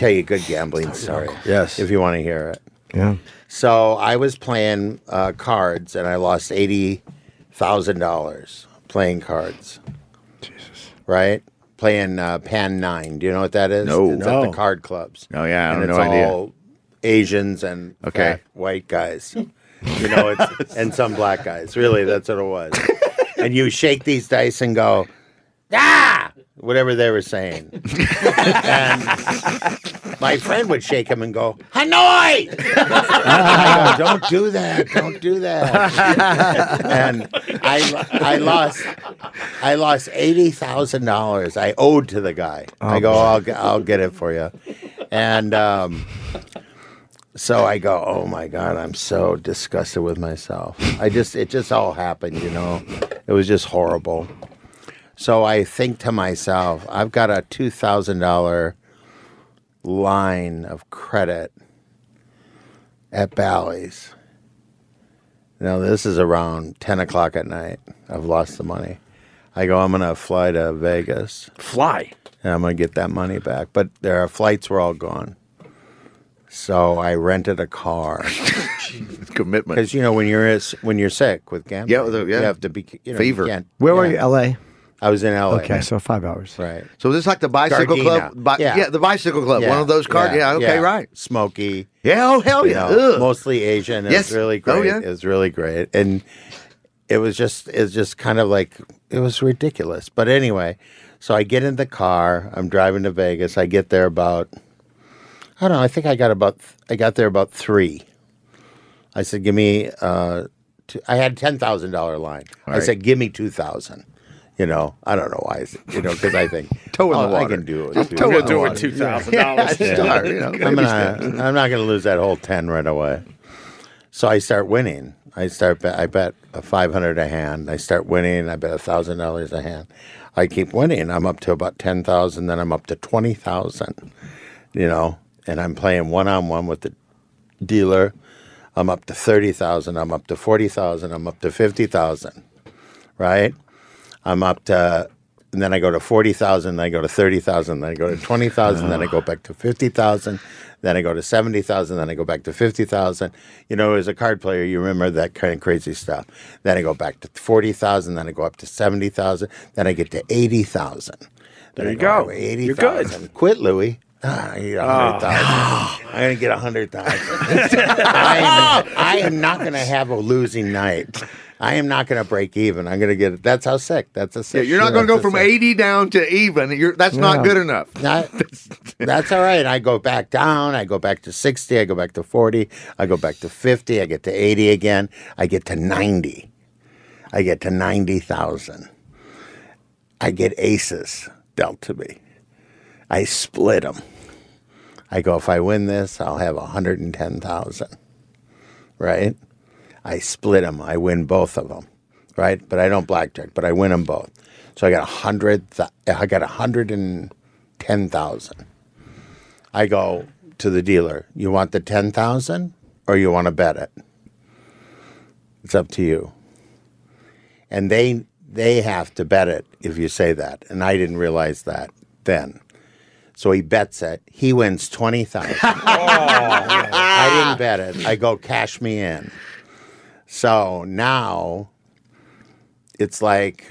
tell you a good gambling story. Yes. If you want to hear it. Yeah. So I was playing uh, cards and I lost eighty thousand dollars playing cards. Jesus. Right? Playing uh, Pan Nine. Do you know what that is? No. It's at the card clubs. Oh, yeah, I have no idea. all Asians and Okay. fat white guys. You know, it's, and some black guys. Really, that's what it was. and you shake these dice and go, ah, whatever they were saying. and my friend would shake him and go, Hanoi! I go, don't do that. Don't do that. and I, I lost, I lost eighty thousand dollars. I owed to the guy. I go, I'll, g- I'll get it for you. And um, so I go, oh my god, I'm so disgusted with myself. I just, it just all happened, you know. It was just horrible. So I think to myself, I've got a two thousand dollar line of credit at Bally's. Now this is around ten o'clock at night. I've lost the money. I go, I'm gonna fly to Vegas Fly. and I'm gonna get that money back. But their flights were all gone. So I rented a car Commitment. because you know when you're when you're sick with gambling, Yeah, the- yeah. you have to be you know, Fever. You can't, Where were you? L.A. I was in LA. Okay, so five hours. right. So this is like the bicycle Gardena. club. Bi- Yeah. yeah. the bicycle club. One of those cars. Yeah. okay, right. Smoky. Yeah. Oh hell you yeah. know, mostly Asian. It Yes. was really Oh, great. yeah. It was really great. And it was just it was just kind of like it was ridiculous. But anyway, so I get in the car, I'm driving to Vegas. I get there about I don't know, I think I got about I got there about three. I said, Give me uh two, I had ten thousand dollar line. I right. said, Give me two thousand. You know, I don't know why. You know, because I think Toe in the oh, I can do it. Toe in the water. two thousand dollars. Start, you know, I'm not gonna lose that whole ten right away. So I start winning. I start. Bet, I bet a five hundred a hand. I start winning. I bet a thousand dollars a hand. I keep winning. I'm up to about ten thousand. Then I'm up to twenty thousand. You know, and I'm playing one on one with the dealer. I'm up to thirty thousand. I'm up to forty thousand. I'm up to fifty thousand. Right. I'm up to, and then I go to forty thousand. Then I go to thirty thousand. Then I go to twenty thousand. Then I go back to fifty thousand. Then I go to seventy thousand. Then I go back to fifty thousand. You know, as a card player, you remember that kind of crazy stuff. Then I go back to forty thousand. Then I go up to seventy thousand. Then I get to eighty thousand. There you go. Eighty You're good. Quit, Louis. Ah, I need a hundred thousand. I'm gonna get a hundred thousand. I am, I am not gonna have a losing night. I am not gonna break even. I'm gonna get. it. That's how sick. That's a Yeah, sick. you're not going to go from sick- 80 down to even. You're, that's Yeah. not good enough. That, that's all right. I go back down. I go back to 60. I go back to 40. I go back to 50. I get to 80 again. I get to 90. I get to 90,000. I get aces dealt to me. I split them. I go, if I win this, I'll have 110,000. Right? I split them. I win both of them. Right? But I don't blackjack, but I win them both. So I got a hundred. I got a hundred and ten thousand. I go to the dealer. You want the ten thousand, or you want to bet it? It's up to you. And they they have to bet it if you say that. And I didn't realize that then. So he bets it. He wins twenty thousand. Oh. I didn't bet it. I go cash me in. So now it's like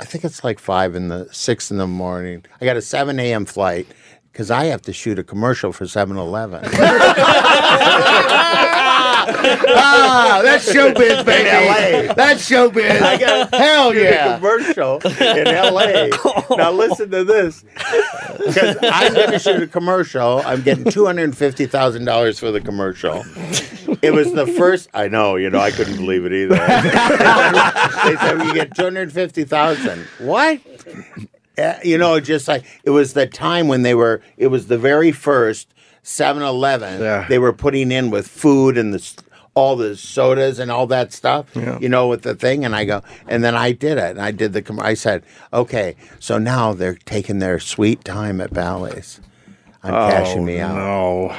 I think it's like five in the six in the morning. I got a seven a.m. flight because I have to shoot a commercial for 7-Eleven. ah, that's showbiz, baby. LA. That's showbiz. I got Hell shoot a yeah. commercial in L.A. Now listen to this, because I'm going to shoot a commercial. I'm getting two hundred and fifty thousand dollars for the commercial. It was the first. I know, you know, I couldn't believe it either. they said you get two hundred fifty thousand. What? Uh, you know, just like it was the time when they were. It was the very first 7-Eleven. Yeah. They were putting in with food and the all the sodas and all that stuff. You know, with the thing, and I go, and then I did it, and I did the. com- I said, okay, so now they're taking their sweet time at Bally's. I'm oh, cashing me out. No.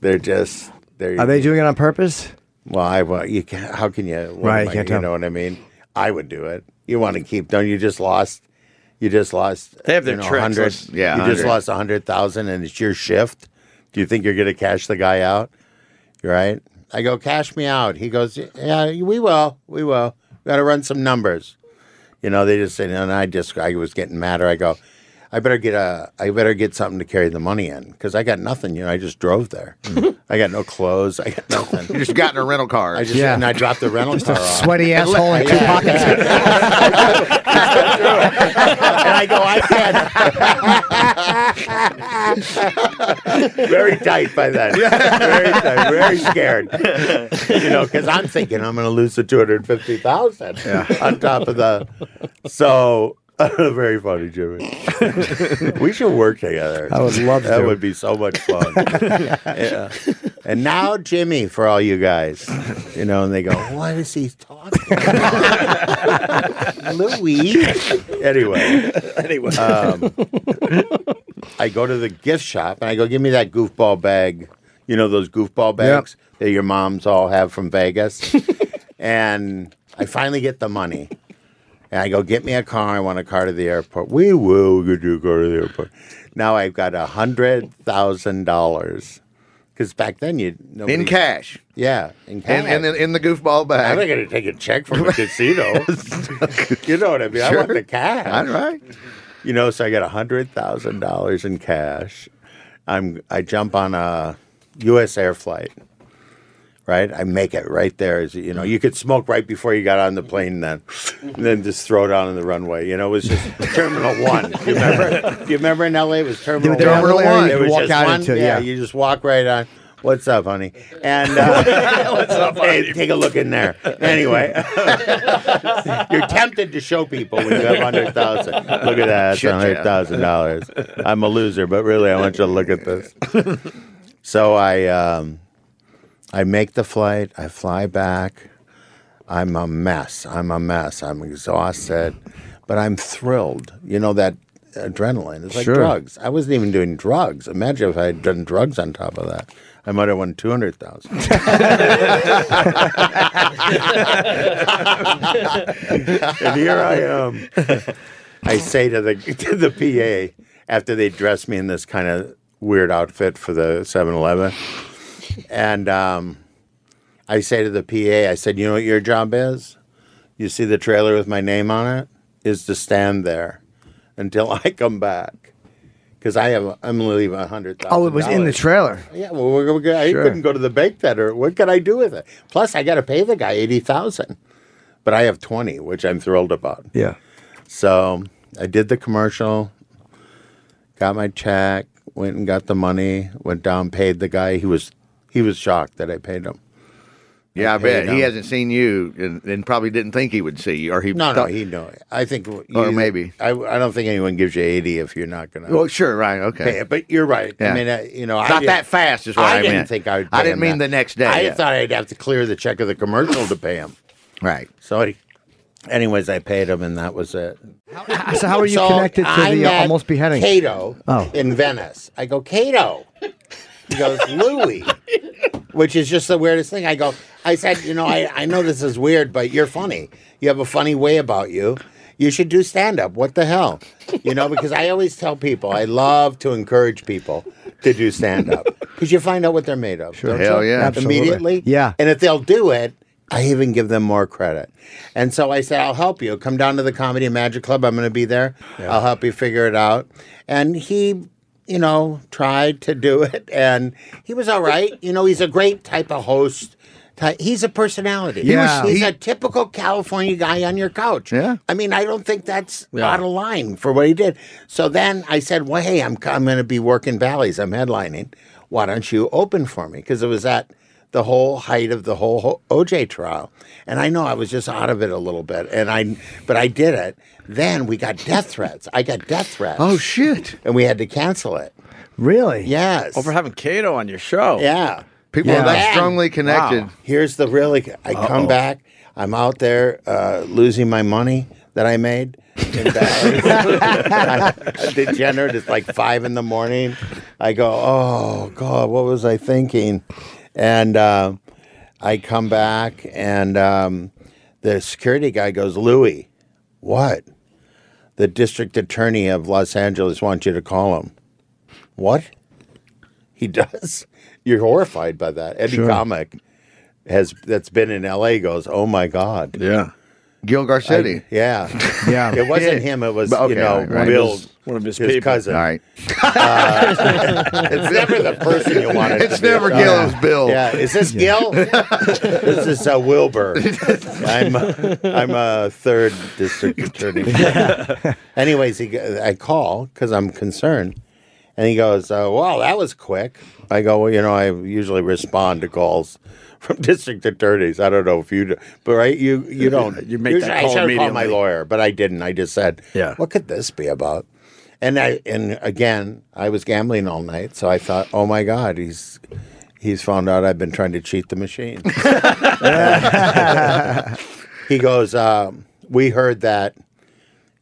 They're just. They're, Are they doing it on purpose? well, I well, you can't, How can you? Right, I- can't you know what I mean. I would do it. You want to keep? Don't you just lost? You just lost. They have their you know, tricks. Yeah, you just lost a hundred thousand, and it's your shift. Do you think you're going to cash the guy out? Right. I go, cash me out. He goes, yeah, we will, we will. We got to run some numbers. You know, they just said, and I just, I was getting madder. I go, I better get a, I better get something to carry the money in because I got nothing. You know, I just drove there. Mm-hmm. I got no clothes. I got nothing. You just got in a rental car. I just Yeah. and I dropped the rental car off. Sweaty asshole in two Yeah, pockets. and I go, I can't. very tight by then. Very tight. Very scared. You know, because I'm thinking I'm going to lose the two hundred fifty thousand on top of the. So. very funny, Jimmy. we should work together. I would love That to. would be so much fun. yeah. And now Jimmy for all you guys. You know, and they go, What is he talking about? Louis. Anyway. Anyway, Um, I go to the gift shop and I go, give me that goofball bag. You know those goofball bags that your moms all have from Vegas. and I finally get the money. And I go, get me a car. I want a car to the airport. We will get you a car to the airport. Now I've got a hundred thousand dollars. Because back then you nobody, in cash. yeah, in cash. In, in, the, in the goofball bag. I'm not going to take a check from a casino. you know what I mean? I want the cash. All right. You know, so I got a hundred thousand dollars in cash. I'm I jump on a U.S. air flight. Right, I make it right there. As you know, you could smoke right before you got on the plane, then, and then just throw it on in the runway. You know, it was just Terminal One. Do you remember? Do you remember in L.A. It was Terminal The One. Terminal One. you It was walk just out one. into, yeah, yeah. you just walk right on. What's up, honey? And uh, what's up, hey, take a look in there. Anyway, you're tempted to show people when you have hundred thousand. Look at that, that's hundred thousand dollars. I'm a loser, but really, I want you to look at this. So I, um, I make the flight. I fly back. I'm a mess. I'm a mess. I'm exhausted, but I'm thrilled. You know that adrenaline. It's like Sure. drugs. I wasn't even doing drugs. Imagine if I had done drugs on top of that. I might have won two hundred thousand. and here I am. I say to the to the PA after they dress me in this kind of weird outfit for the 7-Eleven, and um, I say to the PA, I said, "You know what your job is? You see the trailer with my name on it is to stand there until I come back." Because I have, I'm gonna leave a hundred thousand. Oh, it was in the trailer. Yeah, well, we're, we're, I Sure. couldn't go to the bank then, or what could I do with it? Plus, I got to pay the guy eighty thousand, but I have twenty, which I'm thrilled about. Yeah. So I did the commercial, got my check, went and got the money, went down, paid the guy. He was he was shocked that I paid him. Yeah, I bet he hasn't seen you and, and probably didn't think he would see you, or he No, no, thought- he know. I think you, Or maybe. I, I don't think anyone gives you eighty if you're not gonna Well, sure, right, okay. pay it. But you're right. Yeah. I mean, uh, you know, Not did- that fast is what I, I didn't meant. think I would. I didn't him mean that. the next day. I yeah. thought I'd have to clear the check of the commercial to pay him. right. So, I, anyways, I paid him, and that was it. So how are you So connected to I the uh, met almost beheading? Kato Oh. in Venice. I go, Kato. He goes, Louis, which is just the weirdest thing. I go, I said, you know, I, I know this is weird, but you're funny. You have a funny way about you. You should do stand up. What the hell? You know, because I always tell people, I love to encourage people to do stand up because you find out what they're made of. Sure. Hell yeah. Absolutely. Immediately. Yeah. And if they'll do it, I even give them more credit. And so I said, I'll help you. Come down to the Comedy and Magic Club. I'm going to be there. I'll help you figure it out. And he, you know, tried to do it. And he was all right. You know, he's a great type of host. Ty- He's a personality. Yeah. He's He- a typical California guy on your couch. Yeah. I mean, I don't think that's out of line for what he did. So then I said, well, hey, I'm, I'm going to be working Bally's. I'm headlining. Why don't you open for me? Because it was at the whole height of the whole OJ trial. And I know I was just out of it a little bit. And I, but I did it. Then we got death threats. I got death threats. Oh shit! And we had to cancel it. Really? Yes. over having Kato on your show. Yeah. People Yeah. are that strongly connected. Wow. Here's the really. I come back. I'm out there uh, losing my money that I made. In Dallas. I'm degenerate. It's like five in the morning. I go, oh God, what was I thinking? And uh, I come back, and um, the security guy goes, Louis, what? the district attorney of Los Angeles wants you to call him. What? He does. You're horrified by that. Eddie Comic has that's been in L.A. goes, oh my god. Yeah. Gil Garcetti. Yeah, Yeah. It wasn't him. It was But okay, you know right, right. Bill, One of his his people. cousin. All right. Uh, it's never the person you want it It's to be. never Gil, it's Bill. Yeah, is this Gil? this is uh, Wilbur. I'm uh, I'm a third district attorney. Anyways, he I call because I'm concerned, and he goes, uh, "Well, that was quick." I go, "Well, you know, I usually respond to calls." From district attorneys, I don't know if you, do, but right, you you don't. You make usually that I call should have called my lawyer, but I didn't. I just said, Yeah. what could this be about?" And I and again, I was gambling all night, so I thought, "Oh my God, he's he's found out I've been trying to cheat the machine." he goes, um, "We heard that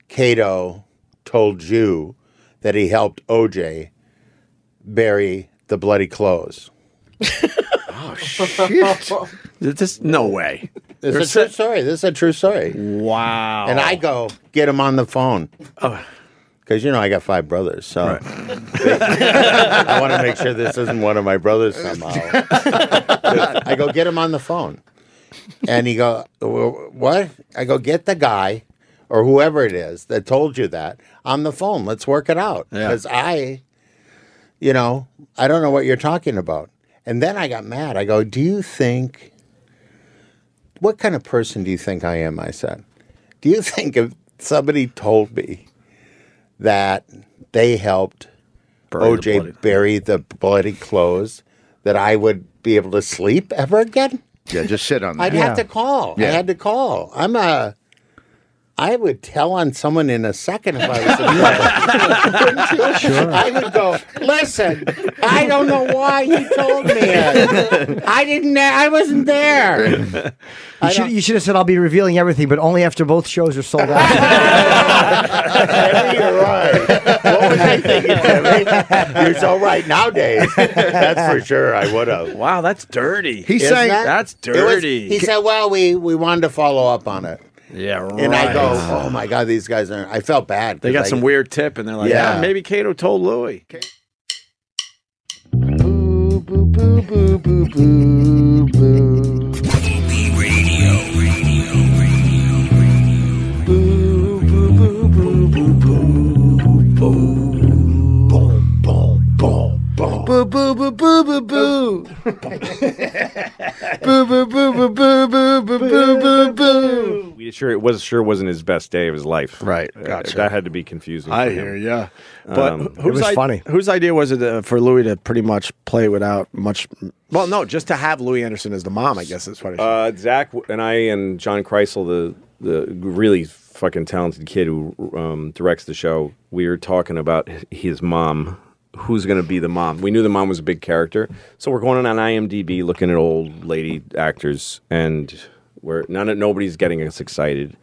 Kato told you that he helped OJ bury the bloody clothes." oh Shit. This no way. This is a true story. This is a true story. Wow. And I go get him on the phone. Oh. Because, you know, I got five brothers. So I want to make sure this isn't one of my brothers somehow. I go get him on the phone. And he go, what? I go, get the guy or whoever it is that told you that on the phone. Let's work it out. Yeah. Because I, you know, I don't know what you're talking about. And then I got mad. I go, do you think what kind of person do you think I am? I said, do you think if somebody told me that they helped Bury the OJ bloody- bury the bloody clothes, that I would be able to sleep ever again? Yeah, just sit on that. I'd have to call. I had to call. I'm a. I would tell on someone in a second if I was in trouble. Wouldn't? I would go, listen, I don't know why he told me it. I didn't, I wasn't there. You should, you should have said, I'll be revealing everything, but only after both shows are sold out. You're right. What was I thinking, Jimmy? You're so right nowadays. That's for sure. I would have. Wow, that's dirty. He's Isn't saying that- That's It was- dirty. he said, "Well, we we wanted to follow up on it," yeah, right. and I go, "Oh my god, these guys are." I felt bad. They got I- some weird tip, and they're like, Yeah. yeah, maybe Kato told Louis. boo, boo, boo, boo, boo, boo, boo. Boo, Boo, boo, boo, boo, boo, boo. Boo, boo, boo, boo, boo, boo, boo, boo, boo, boo. We sure it was sure wasn't his best day of his life. Right, Uh, gotcha. that had to be confusing. I hear, yeah. But Um, whose was funny. Whose idea was it uh, for Louis to pretty much play without much? Well, no, just to have Louie Anderson as the mom. I guess that's what. Uh, Zach and I and John Krisel, the the really fucking talented kid who um, directs the show, we were talking about his mom. Who's going to be the mom? We knew the mom was a big character, so we're going on IMDb looking at old lady actors, and we're none of nobody's getting us excited.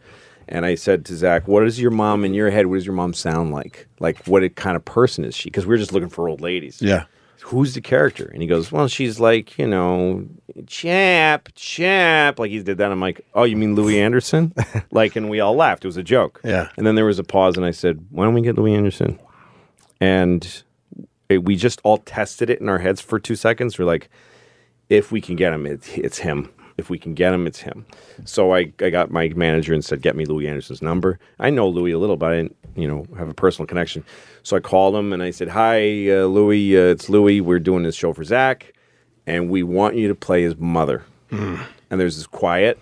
And I said to Zach, "What is your mom in your head? What does your mom sound like? Like what kind of person is she? Because we're just looking for old ladies." yeah. who's the character? And he goes, well, she's like, you know, chap, chap. Like he did that. I'm like, oh, you mean Louie Anderson? like, and we all laughed. It was a joke. Yeah. And then there was a pause, and I said, why don't we get Louie Anderson? And it, we just all tested it in our heads for two seconds. We're like, if we can get him, it's, it's him. If we can get him, it's him. So I, I got my manager and said, get me Louie Anderson's number. I know Louis a little, but I didn't, you know, have a personal connection. So I called him and I said, hi, uh, Louis, uh, it's Louis. We're doing this show for Zach, and we want you to play his mother. And there's this quiet,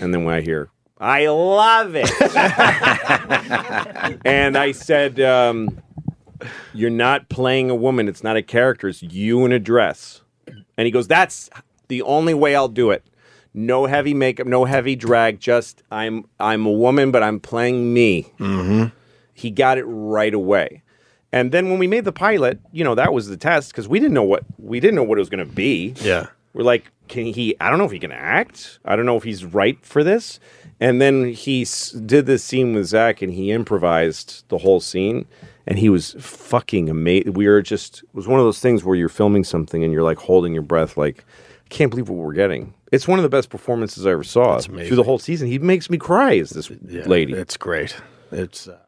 and then when I hear, I love it. and I said, um, you're not playing a woman. It's not a character. It's you in a dress. And he goes, That's the only way I'll do it. No heavy makeup, no heavy drag. Just I'm I'm a woman, but I'm playing me. Mm-hmm. He got it right away. And then when we made the pilot, you know, that was the test because we didn't know what we didn't know what it was going to be. Yeah. We're like, can he? I don't know if he can act. I don't know if he's right for this. And then he s- did this scene with Zach, and he improvised the whole scene, and he was fucking amazing. We were just it was one of those things where you're filming something and you're like holding your breath, like I can't believe what we're getting. It's one of the best performances I ever saw through the whole season. He makes me cry as this lady. It's great. It's. Uh,